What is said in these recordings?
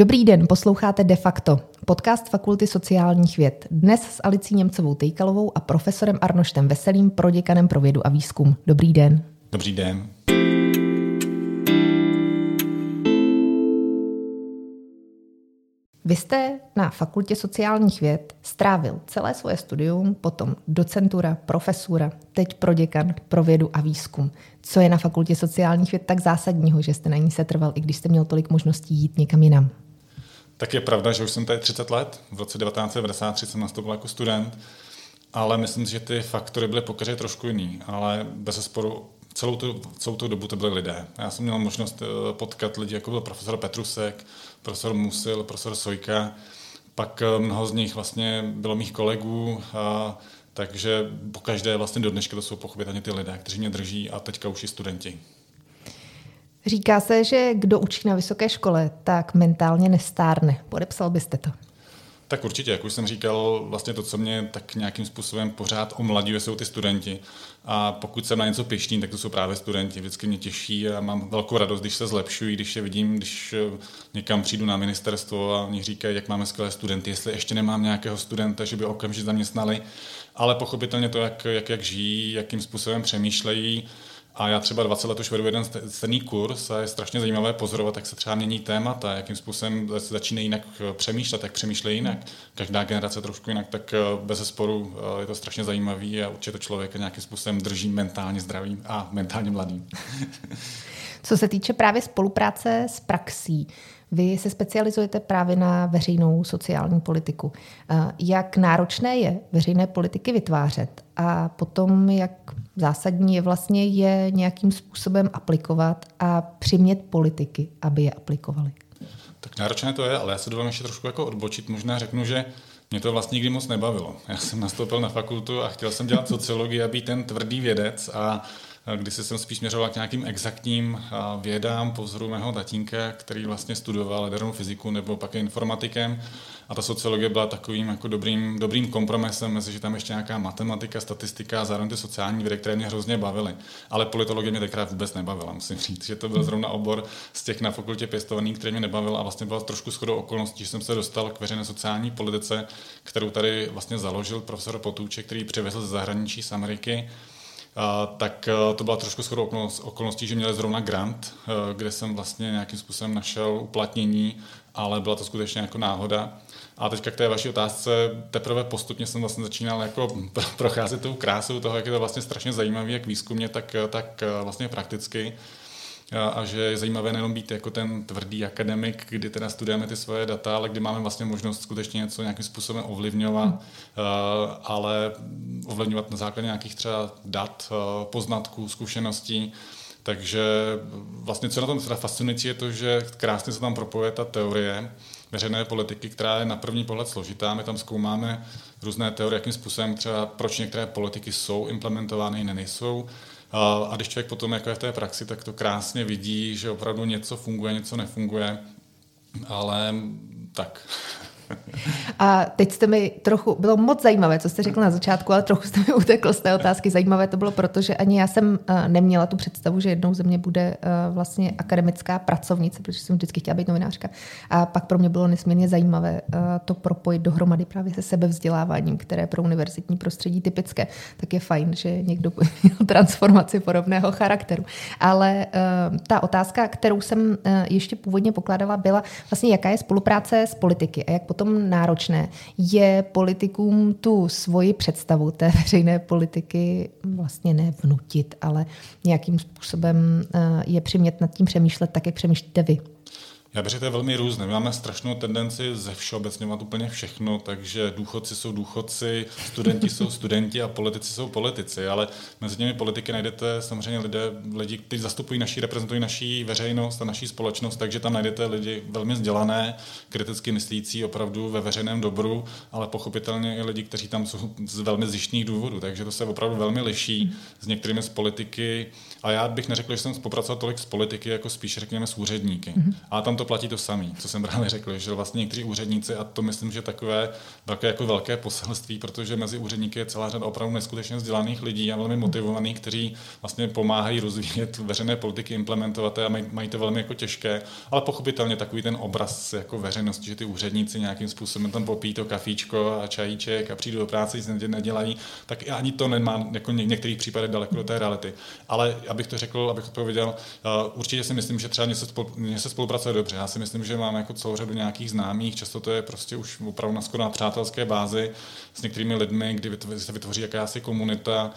Dobrý den, posloucháte De facto, podcast Fakulty sociálních věd. Dnes s Alicí Němcovou Tejkalovou a profesorem Arnoštem Veselým, proděkanem pro vědu a výzkum. Dobrý den. Dobrý den. Vy jste na Fakultě sociálních věd strávil celé svoje studium, potom docentura, profesura, teď proděkan pro vědu a výzkum. Co je na Fakultě sociálních věd tak zásadního, že jste na ní setrval, i když jste měl tolik možností jít někam jinam? Tak je pravda, že už jsem tady 30 let. V roce 1993 jsem nastoupil jako student, ale myslím si, že ty faktory byly pokaže trošku jiný. Ale bez sporu celou tu, celou tu dobu to byly lidé. Já jsem měl možnost eh, potkat lidi, jako byl profesor Petrusek, profesor Musil, profesor Sojka, pak eh, mnoho z nich vlastně bylo mých kolegů, a, takže po každé vlastně do dneška to jsou pochopitelně ty lidé, kteří mě drží a teďka už i studenti. Říká se, že kdo učí na vysoké škole, tak mentálně nestárne. Podepsal byste to? Tak určitě, jak už jsem říkal, vlastně to, co mě tak nějakým způsobem pořád omladňuje, jsou ty studenti. A pokud jsem na něco pišný, tak to jsou právě studenti. Vždycky mě těší a mám velkou radost, když se zlepšují, když je vidím, když eh, někam přijdu na ministerstvo a oni říkají, jak máme skvělé studenty, jestli ještě nemám nějakého studenta, že by okamžitě zaměstnali. Ale pochopitelně to, jak, jak, jak žijí, jakým způsobem přemýšlejí, a já třeba 20 let už vedu jeden stejný kurz a je strašně zajímavé pozorovat, jak se třeba mění témata, jakým způsobem začínají jinak eh, přemýšlet, jak přemýšlejí jinak. Každá generace trošku jinak, tak eh, bez sporu eh, je to strašně zajímavý a určitě to člověka nějakým způsobem drží mentálně zdravým a mentálně mladým. Co se týče právě spolupráce s praxí, vy se specializujete právě na veřejnou sociální politiku. Jak náročné je veřejné politiky vytvářet a potom jak zásadní je vlastně je nějakým způsobem aplikovat a přimět politiky, aby je aplikovali? Tak náročné to je, ale já se dovolím ještě trošku jako odbočit. Možná řeknu, že mě to vlastně nikdy moc nebavilo. Já jsem nastoupil na fakultu a chtěl jsem dělat sociologii a být ten tvrdý vědec a když jsem spíš směřoval k nějakým exaktním vědám po vzoru mého tatínka, který vlastně studoval jadernou fyziku nebo pak je informatikem. A ta sociologie byla takovým jako dobrým, dobrým kompromisem mezi, že tam ještě nějaká matematika, statistika a zároveň ty sociální vědy, které mě hrozně bavily. Ale politologie mě tenkrát vůbec nebavila, musím říct, že to byl zrovna obor z těch na fakultě pěstovaných, který mě nebavil a vlastně byla trošku shodou okolností, že jsem se dostal k veřejné sociální politice, kterou tady vlastně založil profesor Potůček, který přivezl ze zahraničí z Ameriky tak e, to byla trošku shodou okolností, že měli zrovna grant, e, kde jsem vlastně nějakým způsobem našel uplatnění, ale byla to skutečně jako náhoda. A teďka k té vaší otázce, teprve postupně jsem vlastně začínal jako procházet tou krásou toho, jak je to vlastně strašně zajímavé, jak výzkumně, tak, tak e, vlastně prakticky a že je zajímavé nejenom být jako ten tvrdý akademik, kdy teda studujeme ty svoje data, ale kdy máme vlastně možnost skutečně něco nějakým způsobem ovlivňovat, hmm. ale ovlivňovat na základě nějakých třeba dat, poznatků, zkušeností. Takže vlastně co na tom teda fascinující je to, že krásně se tam propojuje ta teorie veřejné politiky, která je na první pohled složitá. My tam zkoumáme různé teorie, jakým způsobem třeba proč některé politiky jsou implementovány, jiné nejsou a když člověk potom jako je v té praxi, tak to krásně vidí, že opravdu něco funguje, něco nefunguje, ale tak. A teď jste mi trochu, bylo moc zajímavé, co jste řekl na začátku, ale trochu jste mi utekl z té otázky. Zajímavé to bylo proto, že ani já jsem eh, neměla tu představu, že jednou ze mě bude eh, vlastně akademická pracovnice, protože jsem vždycky chtěla být novinářka. A pak pro mě bylo nesmírně zajímavé eh, to propojit dohromady právě se sebevzděláváním, které pro univerzitní prostředí typické. Tak je fajn, že někdo měl transformaci podobného charakteru. Ale ta otázka, kterou jsem ještě původně pokládala, byla vlastně, jaká je spolupráce s politiky a jak potom náročné je politikům tu svoji představu té veřejné politiky vlastně nevnutit, ale nějakým způsobem eh, je přimět nad tím přemýšlet tak, jak přemýšlíte vy. Já bych řekl, to je velmi různé. My máme strašnou tendenci ze všeobecňovat úplně všechno, takže důchodci jsou důchodci, studenti jsou studenti a politici jsou politici, ale mezi těmi politiky najdete samozřejmě lidé, lidi, kteří zastupují naší, reprezentují naší veřejnost a naší společnost, takže tam najdete lidi velmi vzdělané, kriticky myslící opravdu ve veřejném dobru, ale pochopitelně i lidi, kteří tam jsou z velmi zjištných důvodů, takže to se opravdu velmi liší s některými z politiky. A já bych neřekl, že jsem spolupracoval tolik s politiky, jako spíš řekněme s úředníky. Mm-hmm. A tam to platí to samé, co jsem právě řekl, že vlastně někteří úředníci, a to myslím, že takové velké, jako velké poselství, protože mezi úředníky je celá řada opravdu neskutečně vzdělaných lidí a velmi motivovaných, kteří vlastně pomáhají rozvíjet veřejné politiky, implementovat a mají, mají to velmi jako těžké, ale pochopitelně takový ten obraz jako veřejnosti, že ty úředníci nějakým způsobem tam popíjí to kafíčko a čajíček a přijdu do práce, nic nedělají, tak ani to nemá jako v některých případech daleko do té reality. Ale abych to řekl, abych odpověděl, uh, určitě si myslím, že třeba něco spolupracuje dobře. Já si myslím, že mám jako celou řadu nějakých známých, často to je prostě už opravdu na skoro na přátelské bázi s některými lidmi, kdy se vytvoří jakási komunita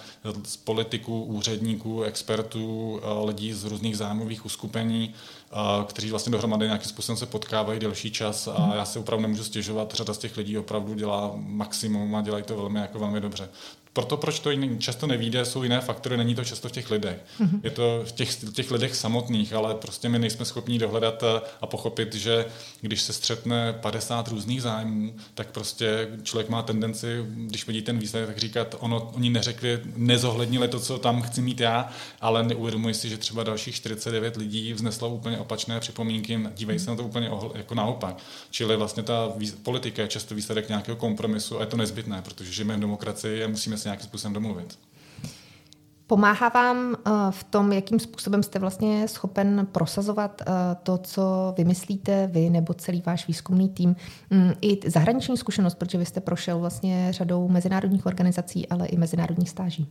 z politiků, úředníků, expertů, uh, lidí z různých zájmových uskupení, uh, kteří vlastně dohromady nějakým způsobem se potkávají delší čas a já se opravdu nemůžu stěžovat. Řada z těch lidí opravdu dělá maximum a dělají to velmi, jako velmi dobře proto, proč to často nevíde, jsou jiné faktory, není to často v těch lidech. Mm-hmm. Je to v těch, těch lidech samotných, ale prostě my nejsme schopni dohledat a, a pochopit, že když se střetne 50 různých zájmů, tak prostě člověk má tendenci, když vidí ten výsledek, tak říkat, ono, oni neřekli, nezohlednili to, co tam chci mít já, ale neuvědomuji si, že třeba dalších 49 lidí vzneslo úplně opačné připomínky, dívej se na to úplně ohl, jako naopak. Čili vlastně ta politika je často výsledek nějakého kompromisu a je to nezbytné, protože žijeme v demokracii a musíme se nějakým způsobem domluvit. Pomáhá vám eh, v tom, jakým způsobem jste vlastně schopen prosazovat eh, to, co vymyslíte vy nebo celý váš výzkumný tým, mm, i zahraniční zkušenost, protože vy jste prošel vlastně řadou mezinárodních organizací, ale i mezinárodních stáží?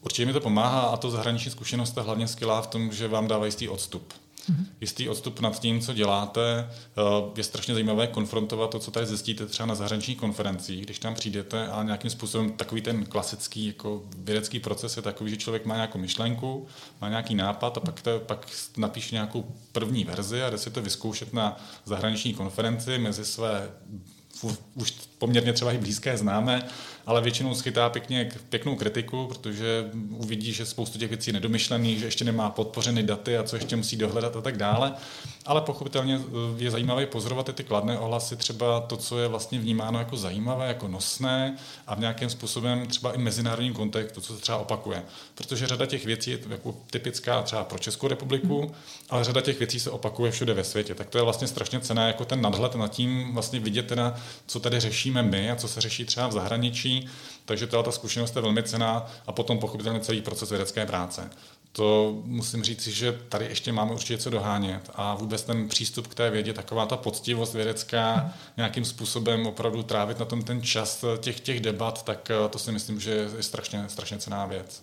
Určitě mi to pomáhá a to zahraniční zkušenost je hlavně skvělá v tom, že vám dává jistý odstup mm-hmm. jistý odstup nad tím, co děláte. Eh, je strašně zajímavé konfrontovat to, co tady zjistíte třeba na zahraničních konferencích, když tam přijdete a nějakým způsobem takový ten klasický jako vědecký proces je takový, že člověk má nějakou myšlenku, má nějaký nápad a pak, to, pak napíše nějakou první verzi a jde si to vyzkoušet na zahraniční konferenci mezi své už poměrně třeba i blízké známe, ale většinou schytá pěkně, pěknou kritiku, protože uvidí, že spoustu těch věcí je nedomyšlených, že ještě nemá podpořeny daty a co ještě musí dohledat a tak dále. Ale pochopitelně eh, je zajímavé pozorovat i ty kladné ohlasy, třeba to, co je vlastně vnímáno jako zajímavé, jako nosné a v nějakém způsobem třeba i mezinárodním kontextu, co se třeba opakuje. Protože řada těch věcí je jako typická třeba pro Českou republiku, ale řada těch věcí se opakuje všude ve světě. Tak to je vlastně strašně cené, jako ten nadhled nad tím vlastně vidět teda, co tady řešíme my a co se řeší třeba v zahraničí. Takže ta zkušenost je velmi cená a potom pochopitelně celý proces vědecké práce to musím říct, že tady ještě máme určitě co dohánět a vůbec ten přístup k té vědě, taková ta poctivost vědecká, nějakým způsobem opravdu trávit na tom ten čas těch, těch debat, tak to si myslím, že je strašně, strašně cená věc.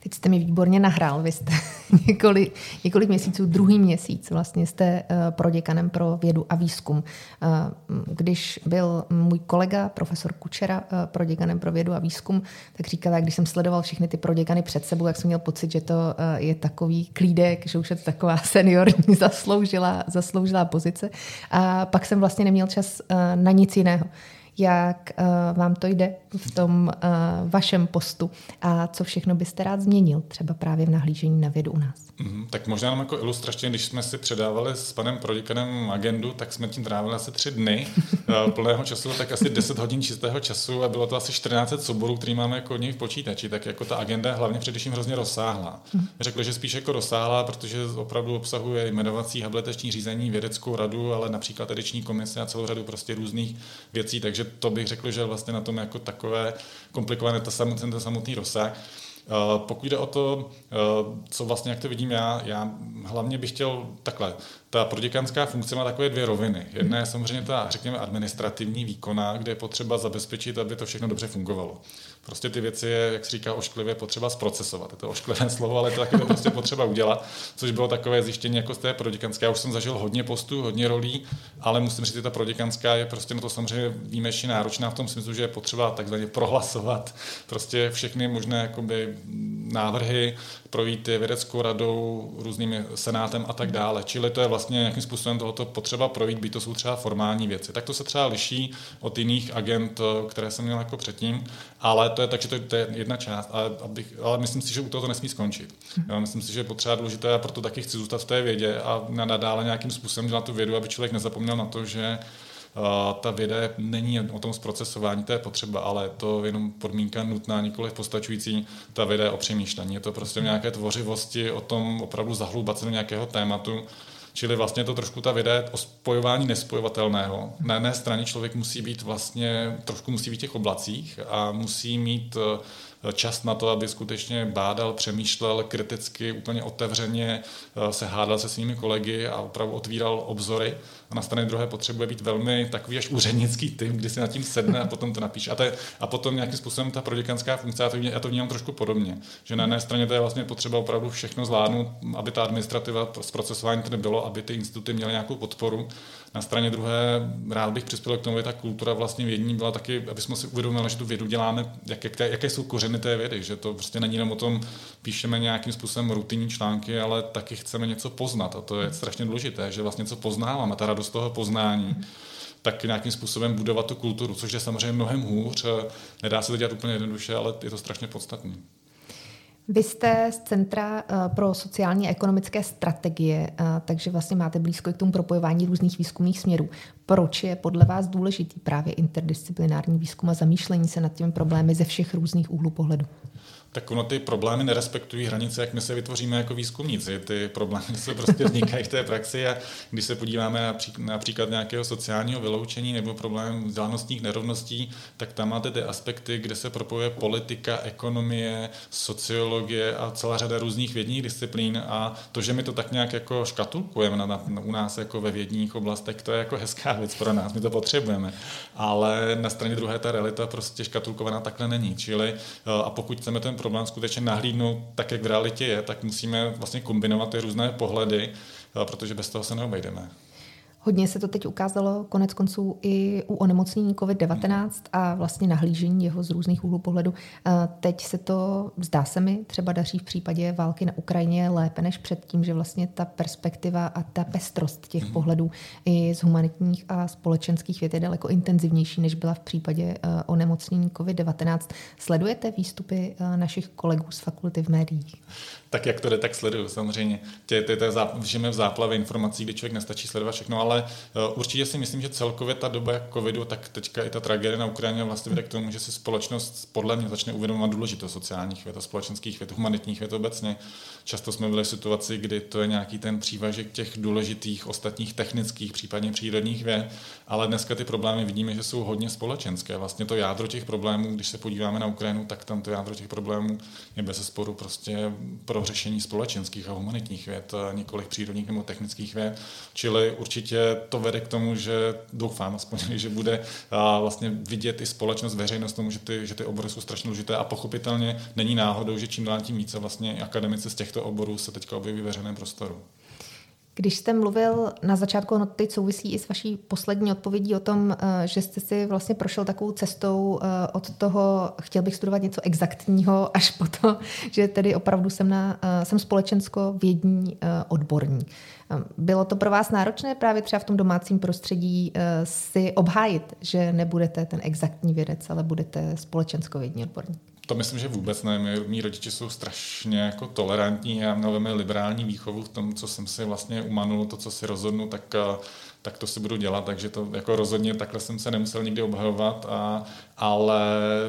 Teď jste mi výborně nahrál, vy jste několik, několik měsíců, druhý měsíc vlastně jste uh, proděkanem pro vědu a výzkum. Uh, když byl můj kolega, profesor Kučera, uh, proděkanem pro vědu a výzkum, tak říkal, když jsem sledoval všechny ty proděkany před sebou, jak jsem měl pocit, že to je takový klídek, že už je to taková seniorní zasloužilá, zasloužilá pozice. A pak jsem vlastně neměl čas na nic jiného jak uh, vám to jde v tom uh, vašem postu a co všechno byste rád změnil, třeba právě v nahlížení na vědu u nás. Mm, tak možná nám jako ilustračně, když jsme si předávali s panem Prodikanem agendu, tak jsme tím trávili asi tři dny uh, plného času, tak asi 10 hodin čistého času a bylo to asi 14 souborů, který máme jako v počítači, tak jako ta agenda je hlavně především hrozně rozsáhlá. Mm. Řekl, že spíš jako rozsáhlá, protože opravdu obsahuje jmenovací habilitační řízení, vědeckou radu, ale například ediční komise a celou řadu prostě různých věcí, takže to bych řekl, že vlastně na tom jako takové komplikované to samotný, ten samotný rozsah. Eh, pokud jde o to, eh, co vlastně, jak to vidím já, já hlavně bych chtěl takhle. Ta proděkanská funkce má takové dvě roviny. Jedna je samozřejmě ta, řekněme, administrativní výkona, kde je potřeba zabezpečit, aby to všechno dobře fungovalo. Prostě ty věci je, jak se říká, ošklivě potřeba zprocesovat. Je to ošklivé slovo, ale to taky to prostě potřeba udělat, což bylo takové zjištění jako z té proděkanské. Já už jsem zažil hodně postů, hodně rolí, ale musím říct, že ta proděkanská je prostě na to samozřejmě výjimečně náročná v tom smyslu, že je potřeba takzvaně prohlasovat prostě všechny možné jakoby, návrhy, projít vědeckou radou, různými senátem a tak dále. Čili to je vlastně nějakým způsobem tohoto potřeba projít, by to jsou třeba formální věci. Tak to se třeba liší od jiných agent, které jsem měl jako předtím, ale to je takže to, to je jedna část, ale, abych, ale myslím si, že u toho to nesmí skončit. Já myslím si, že je potřeba důležité a proto taky chci zůstat v té vědě a nadále nějakým způsobem dělat tu vědu, aby člověk nezapomněl na to, že ta věda není o tom zprocesování, to je potřeba, ale to je jenom podmínka nutná, nikoli postačující. Ta věda je o přemýšlení. Je to prostě nějaké tvořivosti, o tom opravdu zahloubat se do nějakého tématu, Čili vlastně to trošku ta věda o spojování nespojovatelného. Na jedné straně člověk musí být vlastně, trošku musí být v těch oblacích a musí mít čas na to, aby skutečně bádal, přemýšlel kriticky, úplně otevřeně, eh, se hádal se svými kolegy a opravdu otvíral obzory. A na straně druhé potřebuje být velmi takový až úřednický tým, kdy si nad tím sedne a potom to napíše. A, to je, a potom nějakým způsobem ta proděkanská funkce, já to, já to vnímám trošku podobně. Že na jedné straně to je vlastně potřeba opravdu všechno zvládnout, aby ta administrativa zprocesování to nebylo, aby ty instituty měly nějakou podporu. Na straně druhé rád bych přispěl k tomu, aby ta kultura vlastně vědní byla taky, aby jsme si uvědomili, že tu vědu děláme, jak, jak, jaké jsou kořeny té vědy, že to prostě není jenom o tom, píšeme nějakým způsobem rutinní články, ale taky chceme něco poznat a to je strašně důležité, že vlastně něco poznáváme, ta radost toho poznání tak nějakým způsobem budovat tu kulturu, což je samozřejmě mnohem hůř. Nedá se to dělat úplně jednoduše, ale je to strašně podstatné. Vy jste z Centra eh, pro sociální a ekonomické strategie, eh, takže vlastně máte blízko k tomu propojování různých výzkumných směrů. Proč je podle vás důležitý právě interdisciplinární výzkum a zamýšlení se nad těmi problémy ze všech různých úhlů pohledu? Tak ono ty problémy nerespektují hranice, jak my se vytvoříme jako výzkumníci. Ty problémy se prostě vznikají v té praxi a když se podíváme na příklad nějakého sociálního vyloučení nebo problém vzdálenostních nerovností, tak tam máte ty aspekty, kde se propojuje politika, ekonomie, sociologie a celá řada různých vědních disciplín a to, že my to tak nějak jako škatulkujeme na, na, u nás jako ve vědních oblastech, to je jako hezká věc pro nás, my to potřebujeme. Ale na straně druhé ta realita prostě škatulkovaná takhle není. Čili eh, a pokud chceme ten problém skutečně nahlídnout tak, jak v realitě je, tak musíme vlastně kombinovat ty různé pohledy, eh, protože bez toho se neobejdeme. Hodně se to teď ukázalo konec konců i u onemocnění COVID-19 a vlastně nahlížení jeho z různých úhlů pohledu. Teď se to, zdá se mi, třeba daří v případě války na Ukrajině lépe než předtím, že vlastně ta perspektiva a ta pestrost těch mm. pohledů i z humanitních a společenských věd je daleko intenzivnější, než byla v případě eh, onemocnění COVID-19. Sledujete výstupy eh, našich kolegů z fakulty v médiích? Tak jak to jde, tak sleduju samozřejmě. Tě, tě, tě, žijeme v záplavě informací, kdy člověk nestačí sledovat všechno, ale ale eh, určitě si myslím, že celkově ta doba covidu, tak teďka i ta tragédie na Ukrajině vlastně vede k tomu, že si společnost podle mě začne uvědomovat důležitost sociálních věd a společenských věd, humanitních věd obecně. Často jsme byli v situaci, kdy to je nějaký ten přívažek těch důležitých ostatních technických, případně přírodních věd, ale dneska ty problémy vidíme, že jsou hodně společenské. Vlastně to jádro těch problémů, když se podíváme na Ukrajinu, tak tam to jádro těch problémů je bez sporu prostě pro řešení společenských a humanitních věd, několik přírodních nebo technických věd. Čili určitě to vede k tomu, že doufám aspoň, že bude vlastně vidět i společnost, veřejnost tomu, že ty, že ty obory jsou strašně důležité a pochopitelně není náhodou, že čím dál tím více vlastně akademici z těchto oborů se teďka objeví v veřejném prostoru. Když jste mluvil na začátku, no teď souvisí i s vaší poslední odpovědí o tom, eh, že jste si vlastně prošel takovou cestou eh, od toho, chtěl bych studovat něco exaktního, až po to, že tedy opravdu jsem, na, eh, jsem společensko-vědní odborník. Bylo to pro vás náročné právě třeba v tom domácím prostředí si obhájit, že nebudete ten exaktní vědec, ale budete společensko-vědní odborník? To myslím, že vůbec ne. Mí, mý rodiče jsou strašně jako tolerantní a měl velmi liberální výchovu v tom, co jsem si vlastně umanul, to, co si rozhodnu, tak, eh, tak to si budu dělat, takže to jako rozhodně takhle jsem se nemusel nikdy obhajovat, a, ale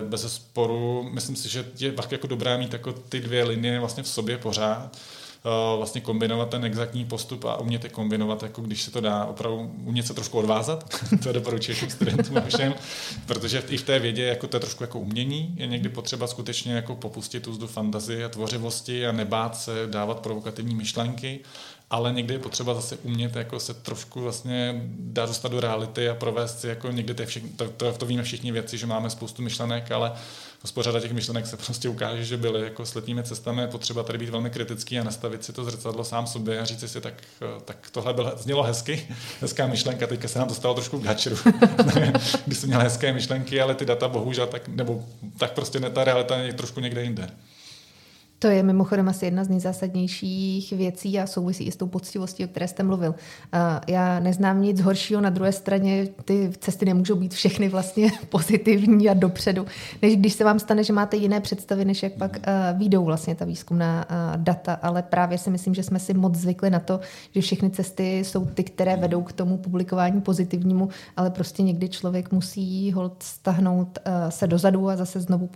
bez sporu myslím si, že je fakt jako dobré mít jako ty dvě linie vlastně v sobě pořád Eh, vlastně kombinovat ten exaktní postup a umět je kombinovat, jako když se to dá opravdu umět se trošku odvázat, to doporučuji všem studentům všem, protože i v té vědě jako to je trošku jako umění, je někdy potřeba skutečně jako popustit tu zdu fantazie a tvořivosti a nebát se dávat provokativní myšlenky, ale někdy je potřeba zase umět jako se trošku vlastně dát dostat do reality a provést si jako někdy to, všechny, to, to, to víme všichni věci, že máme spoustu myšlenek, ale uspořádat těch myšlenek se prostě ukáže, že byly jako slepými cestami, je potřeba tady být velmi kritický a nastavit si to zrcadlo sám sobě a říct si, tak, tak tohle bylo, znělo hezky, hezká myšlenka, teďka se nám to stalo trošku v gačeru, když jsem měl hezké myšlenky, ale ty data bohužel tak, nebo tak prostě ne, ta realita je trošku někde jinde. To je mimochodem asi jedna z nejzásadnějších věcí a souvisí i s tou poctivostí, o které jste mluvil. Já neznám nic horšího, na druhé straně ty cesty nemůžou být všechny vlastně pozitivní a dopředu, než když se vám stane, že máte jiné představy, než jak pak výjdou vlastně ta výzkumná data, ale právě si myslím, že jsme si moc zvykli na to, že všechny cesty jsou ty, které vedou k tomu publikování pozitivnímu, ale prostě někdy člověk musí hold stahnout se dozadu a zase znovu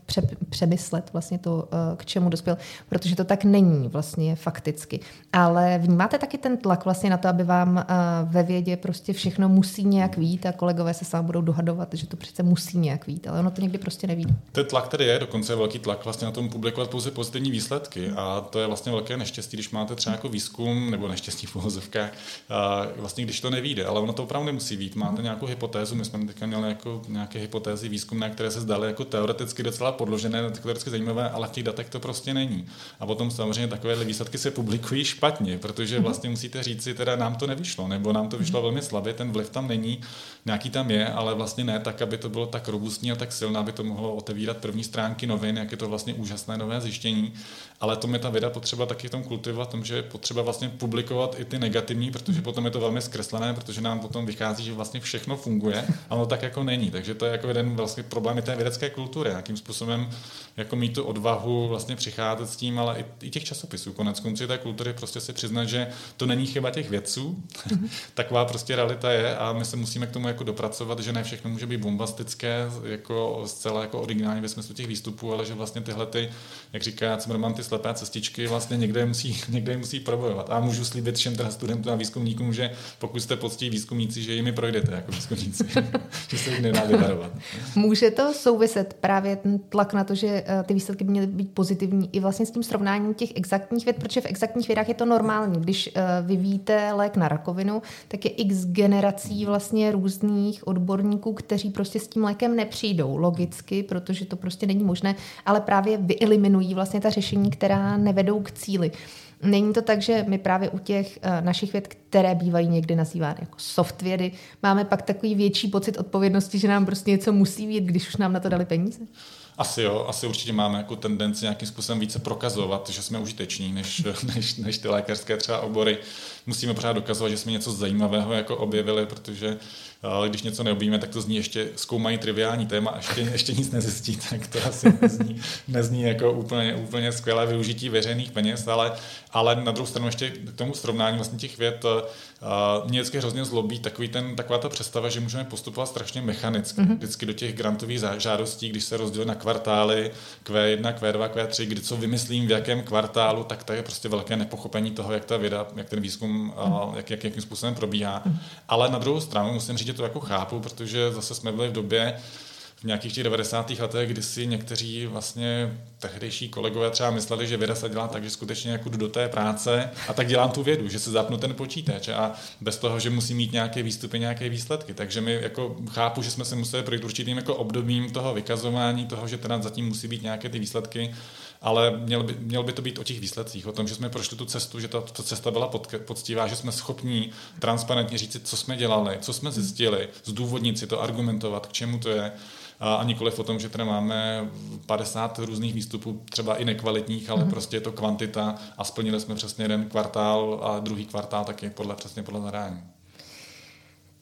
přemyslet vlastně to, k čemu dospěl. Protože to tak není vlastně fakticky. Ale vnímáte taky ten tlak vlastně na to, aby vám ve vědě prostě všechno musí nějak vít a kolegové se sám budou dohadovat, že to přece musí nějak vít, ale ono to někdy prostě neví. Ten tlak tady je, dokonce je velký tlak vlastně na tom publikovat pouze pozitivní výsledky a to je vlastně velké neštěstí, když máte třeba jako výzkum nebo neštěstí v uvozovkách, vlastně když to nevíde, ale ono to opravdu nemusí vít. Máte nějakou hypotézu, my jsme teďka měli jako nějaké hypotézy výzkumné, které se zdaly jako teoreticky docela podložené, teoreticky zajímavé, ale v těch datech to prostě není. A potom samozřejmě takové výsledky se publikují špatně, protože mhm. vlastně musíte říct si, teda nám to nevyšlo, nebo nám to vyšlo velmi slabě, ten vliv tam není, nějaký tam je, ale vlastně ne tak, aby to bylo tak robustní a tak silné, aby to mohlo otevírat první stránky novin, jak je to vlastně úžasné nové zjištění. Ale to mi ta věda potřeba taky v tom kultivovat, tom, že je potřeba vlastně publikovat i ty negativní, protože potom je to velmi zkreslené, protože nám potom vychází, že vlastně všechno funguje, a ono tak jako není. Takže to je jako jeden vlastně problém i té vědecké kultury, jakým způsobem jako mít tu odvahu vlastně přicházet s tím, ale i, i těch časopisů. Konec konců té kultury prostě si přiznat, že to není chyba těch vědců, mm-hmm. taková prostě realita je a my se musíme k tomu jako dopracovat, že ne všechno může být bombastické, jako zcela jako originální ve smyslu těch výstupů, ale že vlastně tyhle ty, jak říká Cimrman, ty slepé cestičky vlastně někde musí, někde musí probojovat. A můžu slíbit všem teda studentům a výzkumníkům, že pokud jste poctiví výzkumníci, že jimi projdete jako výzkumníci, že se jich nedá vyvarovat. Může to souviset právě ten tlak na to, že eh, ty výsledky by měly být pozitivní i vlastně s tím srovnáním těch exaktních věd, protože v exaktních vědách je to normální. Když eh, vyvíjíte lék na rakovinu, tak je x generací vlastně různých odborníků, kteří prostě s tím lékem nepřijdou logicky, protože to prostě není možné, ale právě vyeliminují vlastně ta řešení, která nevedou k cíli. Není to tak, že my právě u těch uh, našich věd, které bývají někdy nazývány jako softvědy, máme pak takový větší pocit odpovědnosti, že nám prostě něco musí být, když už nám na to dali peníze? Asi jo, asi určitě máme jako tendenci nějakým způsobem více prokazovat, že jsme užiteční, než, než, než ty lékařské třeba obory. Musíme pořád dokazovat, že jsme něco zajímavého jako objevili, protože když něco neobjíme, tak to zní ještě zkoumají triviální téma a ještě, ještě nic nezjistí, tak to asi nezní, nezní jako úplně, úplně skvělé využití veřejných peněz, ale, ale na druhou stranu ještě k tomu srovnání vlastně těch věd uh, mě vždycky hrozně zlobí takový ten, taková ta představa, že můžeme postupovat strašně mechanicky. Mm-hmm. Vždycky do těch grantových žádostí, když se rozdělí na kvartály Q1, Q2, Q3, kdy co vymyslím v jakém kvartálu, tak to je prostě velké nepochopení toho, jak ta věda, jak ten výzkum, mm-hmm. jak, jak, jakým způsobem probíhá. Mm-hmm. Ale na druhou stranu musím říct, že to jako chápu, protože zase jsme byli v době, v nějakých těch 90. letech, kdy si někteří vlastně tehdejší kolegové třeba mysleli, že věda se dělá tak, že skutečně jako jdu do té práce a tak dělám tu vědu, že se zapnu ten počítač a bez toho, že musí mít nějaké výstupy, nějaké výsledky. Takže my jako chápu, že jsme se museli projít určitým jako obdobím toho vykazování, toho, že teda zatím musí být nějaké ty výsledky, ale měl by, měl by to být o těch výsledcích, o tom, že jsme prošli tu cestu, že ta, ta cesta byla pod, poctivá, že jsme schopní transparentně říct, co jsme dělali, co jsme zjistili, zdůvodnit si to, argumentovat, k čemu to je a nikoliv o tom, že teda máme 50 různých výstupů, třeba i nekvalitních, ale mm. prostě je to kvantita a splnili jsme přesně jeden kvartál a druhý kvartál taky podle, přesně podle zadání.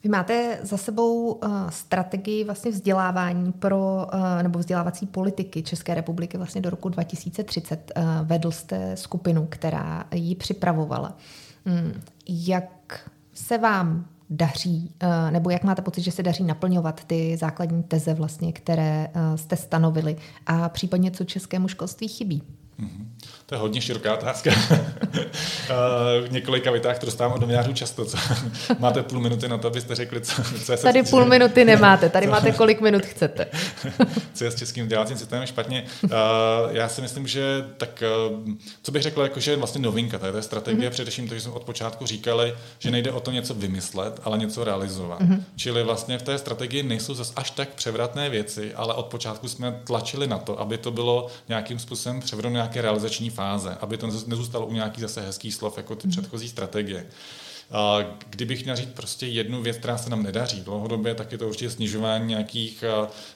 Vy máte za sebou uh, strategii vlastně vzdělávání pro, uh, nebo vzdělávací politiky České republiky vlastně do roku 2030. Uh, vedl jste skupinu, která ji připravovala. Hmm. Jak se vám daří, nebo jak máte pocit, že se daří naplňovat ty základní teze, vlastně, které jste stanovili a případně co českému školství chybí? Mm-hmm. To je hodně široká otázka. v několika větách to dostávám od novinářů často. Co? Máte půl minuty na to, abyste řekli, co, co je Tady půl minuty nemáte, tady máte kolik minut chcete. co je s českým vzdělávacím systémem špatně. já si myslím, že tak, co bych řekl, jako, že je vlastně novinka té strategie, mm-hmm. především to, že jsme od počátku říkali, že nejde o to něco vymyslet, ale něco realizovat. Mm-hmm. Čili vlastně v té strategii nejsou zase až tak převratné věci, ale od počátku jsme tlačili na to, aby to bylo nějakým způsobem převedeno nějaké realizační fáze, aby to nezůstalo u nějakých zase hezkých slov jako ty mhm. předchozí strategie. Kdybych měl říct prostě jednu věc, která se nám nedaří dlouhodobě, tak je to určitě snižování nějakých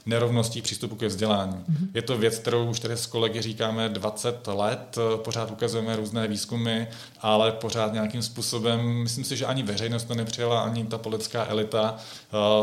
nerovností přístupu ke vzdělání. Mm-hmm. Je to věc, kterou už tady s kolegy říkáme 20 let, pořád ukazujeme různé výzkumy, ale pořád nějakým způsobem, myslím si, že ani veřejnost to nepřijela, ani ta politická elita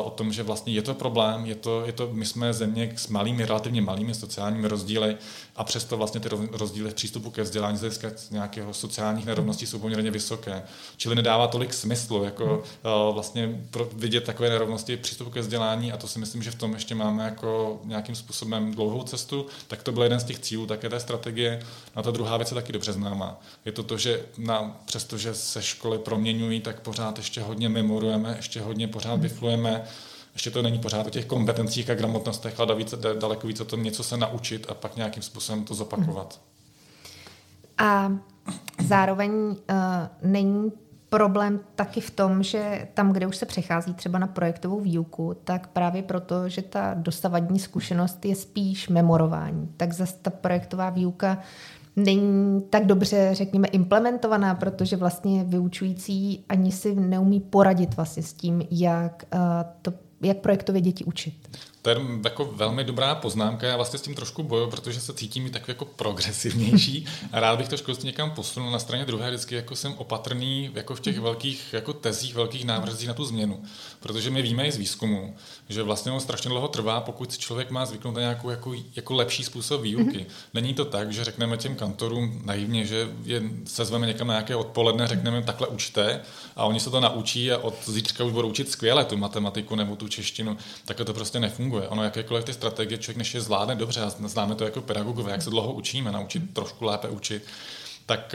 o tom, že vlastně je to problém, je to, je to, my jsme země s malými, relativně malými sociálními rozdíly a přesto vlastně ty rozdíly v přístupu ke vzdělání z nějakého sociálních nerovností jsou poměrně vysoké. Čili nedává to tolik smyslu, jako hmm. vlastně pro vidět takové nerovnosti přístupu ke vzdělání a to si myslím, že v tom ještě máme jako nějakým způsobem dlouhou cestu, tak to byl jeden z těch cílů také té strategie. A ta druhá věc je taky dobře známá. Je to to, že na, přestože se školy proměňují, tak pořád ještě hodně memorujeme, ještě hodně pořád biflujeme, ještě to není pořád o těch kompetencích a gramotnostech, ale více, daleko více o tom něco se naučit a pak nějakým způsobem to zopakovat. A zároveň uh, není problém taky v tom, že tam, kde už se přechází třeba na projektovou výuku, tak právě proto, že ta dosavadní zkušenost je spíš memorování, tak zase ta projektová výuka není tak dobře, řekněme, implementovaná, protože vlastně vyučující ani si neumí poradit vlastně s tím, jak uh, to jak projektově děti učit. To je jako velmi dobrá poznámka. Já vlastně s tím trošku boju, protože se cítím i tak jako progresivnější a rád bych to školství někam posunul. Na straně druhé vždycky jako jsem opatrný jako v těch velkých jako tezích, velkých návrzích na tu změnu. Protože my víme i z výzkumu, že vlastně on strašně dlouho trvá, pokud člověk má zvyknout na nějakou jako, jako lepší způsob výuky. Mm-hmm. Není to tak, že řekneme těm kantorům naivně, že je, se zveme někam na nějaké odpoledne, řekneme takhle učte a oni se to naučí a od zítřka už budou učit skvěle tu matematiku nebo tu češtinu. Takhle to prostě nefunguje funguje. Ono jakékoliv ty strategie člověk než je zvládne dobře, a známe to jako pedagogové, jak se dlouho učíme, naučit trošku lépe učit, tak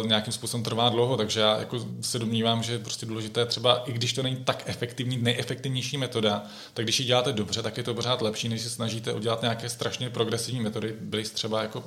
uh, nějakým způsobem trvá dlouho, takže já jako se domnívám, že je prostě důležité třeba, i když to není tak efektivní, nejefektivnější metoda, tak když ji děláte dobře, tak je to pořád lepší, než se snažíte udělat nějaké strašně progresivní metody. Byly třeba jako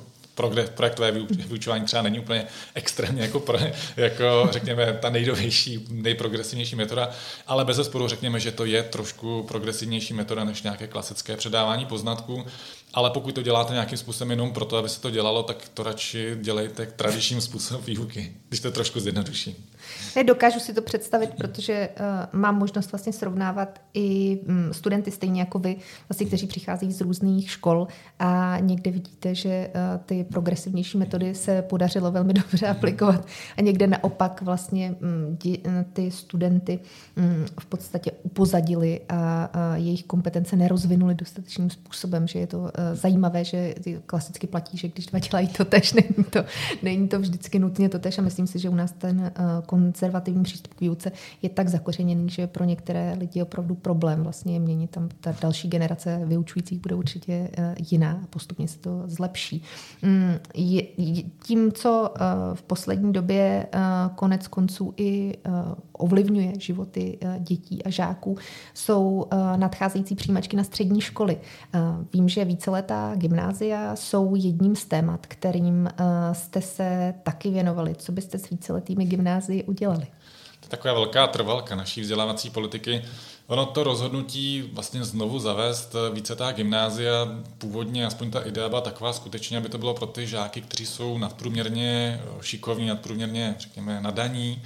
projektové vyučování třeba není úplně extrémně jako, pro, jako řekněme, ta nejdovější, nejprogresivnější metoda, ale bez zesporu řekněme, že to je trošku progresivnější metoda než nějaké klasické předávání poznatků, ale pokud to děláte nějakým způsobem jenom proto, aby se to dělalo, tak to radši dělejte tradičním způsobem výuky, když to trošku zjednoduší. Ne, dokážu si to představit, protože uh, mám možnost vlastně srovnávat i um, studenty stejně jako vy, vlastně, kteří přichází z různých škol a někde vidíte, že uh, ty progresivnější metody se podařilo velmi dobře aplikovat a někde naopak vlastně um, dí, uh, ty studenty um, v podstatě upozadili a, a jejich kompetence nerozvinuli dostatečným způsobem, že je to uh, zajímavé, že klasicky platí, že když dva dělají to tež, není to, není to vždycky nutně to tež a myslím si, že u nás ten uh, konzervativní přístup k výuce je tak zakořeněný, že pro některé lidi je opravdu problém vlastně je měnit. Tam ta další generace vyučujících bude určitě eh, jiná a postupně se to zlepší. Mm, tím, co eh, v poslední době eh, konec konců i ovlivňuje životy dětí a žáků, jsou nadcházející přijímačky na střední školy. Vím, že víceletá gymnázia jsou jedním z témat, kterým jste se taky věnovali. Co byste s víceletými gymnázií udělali? To je taková velká trvalka naší vzdělávací politiky. Ono to rozhodnutí vlastně znovu zavést více ta gymnázia, původně aspoň ta idea byla taková skutečně, aby to bylo pro ty žáky, kteří jsou nadprůměrně šikovní, nadprůměrně, řekněme, nadaní,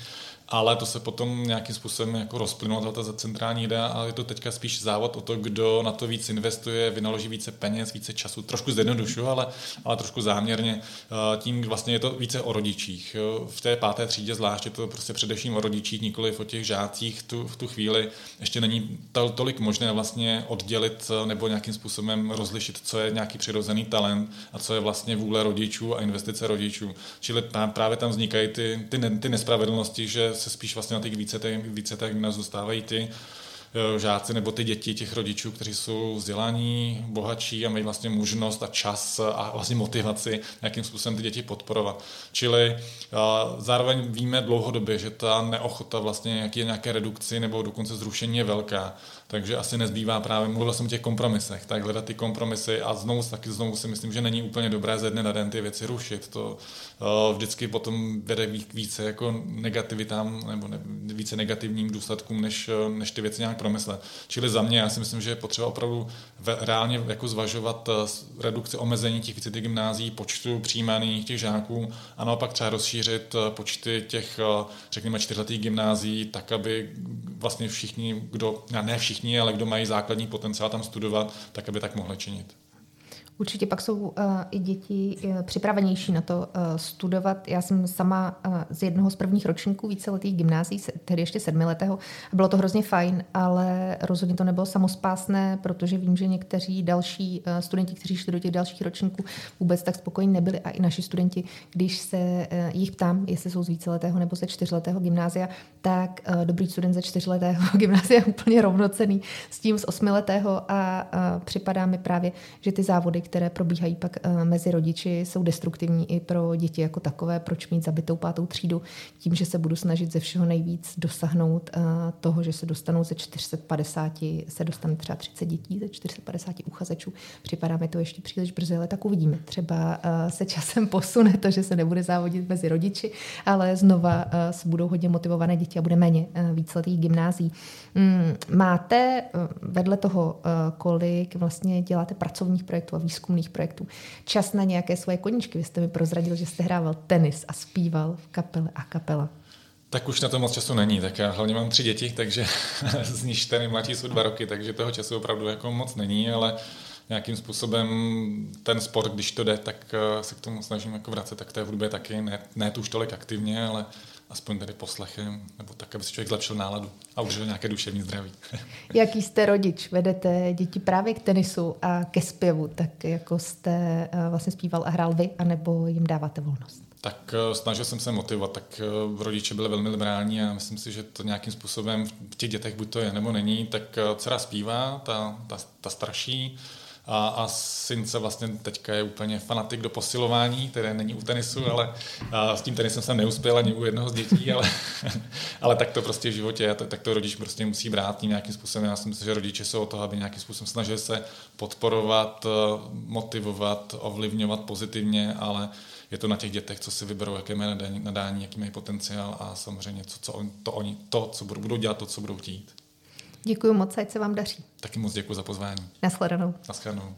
ale to se potom nějakým způsobem jako rozplynulo, ta centrální idea, ale je to teďka spíš závod o to, kdo na to víc investuje, vynaloží více peněz, více času, trošku zjednodušu, ale, ale trošku záměrně. Eh, tím vlastně je to více o rodičích. V té páté třídě zvlášť je to prostě především o rodičích, nikoli o těch žácích tu, v tu chvíli. Ještě není to, tolik možné vlastně oddělit eh, nebo nějakým způsobem rozlišit, co je nějaký přirozený talent a co je vlastně vůle rodičů a investice rodičů. Čili právě tam vznikají ty, ty, ty nespravedlnosti, že se spíš vlastně na těch více, více tak zůstávají ty eh, žáci nebo ty děti těch rodičů, kteří jsou vzdělaní, bohatší a mají vlastně možnost a čas a vlastně motivaci nějakým způsobem ty děti podporovat. Čili eh, zároveň víme dlouhodobě, že ta neochota vlastně nějaké redukci nebo dokonce zrušení je velká. Takže asi nezbývá právě, mluvil jsem o těch kompromisech, tak hledat ty kompromisy a znovu taky znovu si myslím, že není úplně dobré ze dne na den ty věci rušit. To uh, vždycky potom vede více jako negativitám nebo ne, více negativním důsledkům, než, než ty věci nějak promyslet. Čili za mě, já si myslím, že je potřeba opravdu ve, reálně jako zvažovat uh, redukci omezení těch těch gymnází, počtu přijímaných těch žáků a naopak třeba rozšířit počty těch, řekněme, čtyřletých gymnází, tak, aby vlastně všichni, kdo, ne všichni, ale kdo mají základní potenciál tam studovat, tak aby tak mohli činit. Určitě pak jsou uh, i děti uh, připravenější na to uh, studovat. Já jsem sama uh, z jednoho z prvních ročníků víceletých gymnází, tedy ještě sedmiletého. Bylo to hrozně fajn, ale rozhodně to nebylo samospásné, protože vím, že někteří další uh, studenti, kteří šli do těch dalších ročníků, vůbec tak spokojení nebyli. A i naši studenti, když se uh, jich ptám, jestli jsou z víceletého nebo ze čtyřletého gymnázia, tak uh, dobrý student ze čtyřletého gymnázia je úplně rovnocený s tím z osmiletého a uh, připadá mi právě, že ty závody, které probíhají pak uh, mezi rodiči, jsou destruktivní i pro děti jako takové. Proč mít zabitou pátou třídu tím, že se budu snažit ze všeho nejvíc dosáhnout uh, toho, že se dostanou ze 450, se dostane třeba 30 dětí ze 450 uchazečů. Připadá mi to ještě příliš brzy, ale tak uvidíme. Třeba uh, se časem posune to, že se nebude závodit mezi rodiči, ale znova budou hodně motivované děti a bude méně víceletých gymnází. Mm, máte vedle toho, kolik vlastně děláte pracovních projektů a výzkumných projektů, čas na nějaké svoje koníčky? Vy jste mi prozradil, že jste hrával tenis a zpíval v kapele a kapela. Tak už na to moc času není, tak já hlavně mám tři děti, takže z nich ten mladší jsou dva roky, takže toho času opravdu jako moc není, ale nějakým způsobem ten sport, když to jde, tak eh, se k tomu snažím jako vracet, tak to je hudbě taky, ne, ne tu už tolik aktivně, ale aspoň tady poslechem, nebo tak, aby si člověk zlepšil náladu a udržel nějaké duševní zdraví. Jaký jste rodič? Vedete děti právě k tenisu a ke zpěvu, tak jako jste eh, vlastně zpíval a hrál vy, anebo jim dáváte volnost? Tak eh, snažil jsem se motivovat, tak rodiče byli velmi liberální a myslím si, že to nějakým způsobem v těch dětech buď to je nebo není, tak dcera zpívá, ta, ta, ta starší, a, a synce vlastně teďka je úplně fanatik do posilování, které není u tenisu, ale a s tím tenisem jsem neuspěl ani u jednoho z dětí, ale, ale tak to prostě v životě tak to rodič prostě musí brát nějakým způsobem. Já si myslím, že rodiče jsou o toho, aby nějakým způsobem snažili se podporovat, motivovat, ovlivňovat pozitivně, ale je to na těch dětech, co si vyberou, jaké mají nadání, jaký mají potenciál a samozřejmě co, co on, to, oni, to, co budou dělat, to, co budou chtít. Děkuji moc, ať se vám daří. Taky moc děkuji za pozvání. Naschledanou. Naschledanou.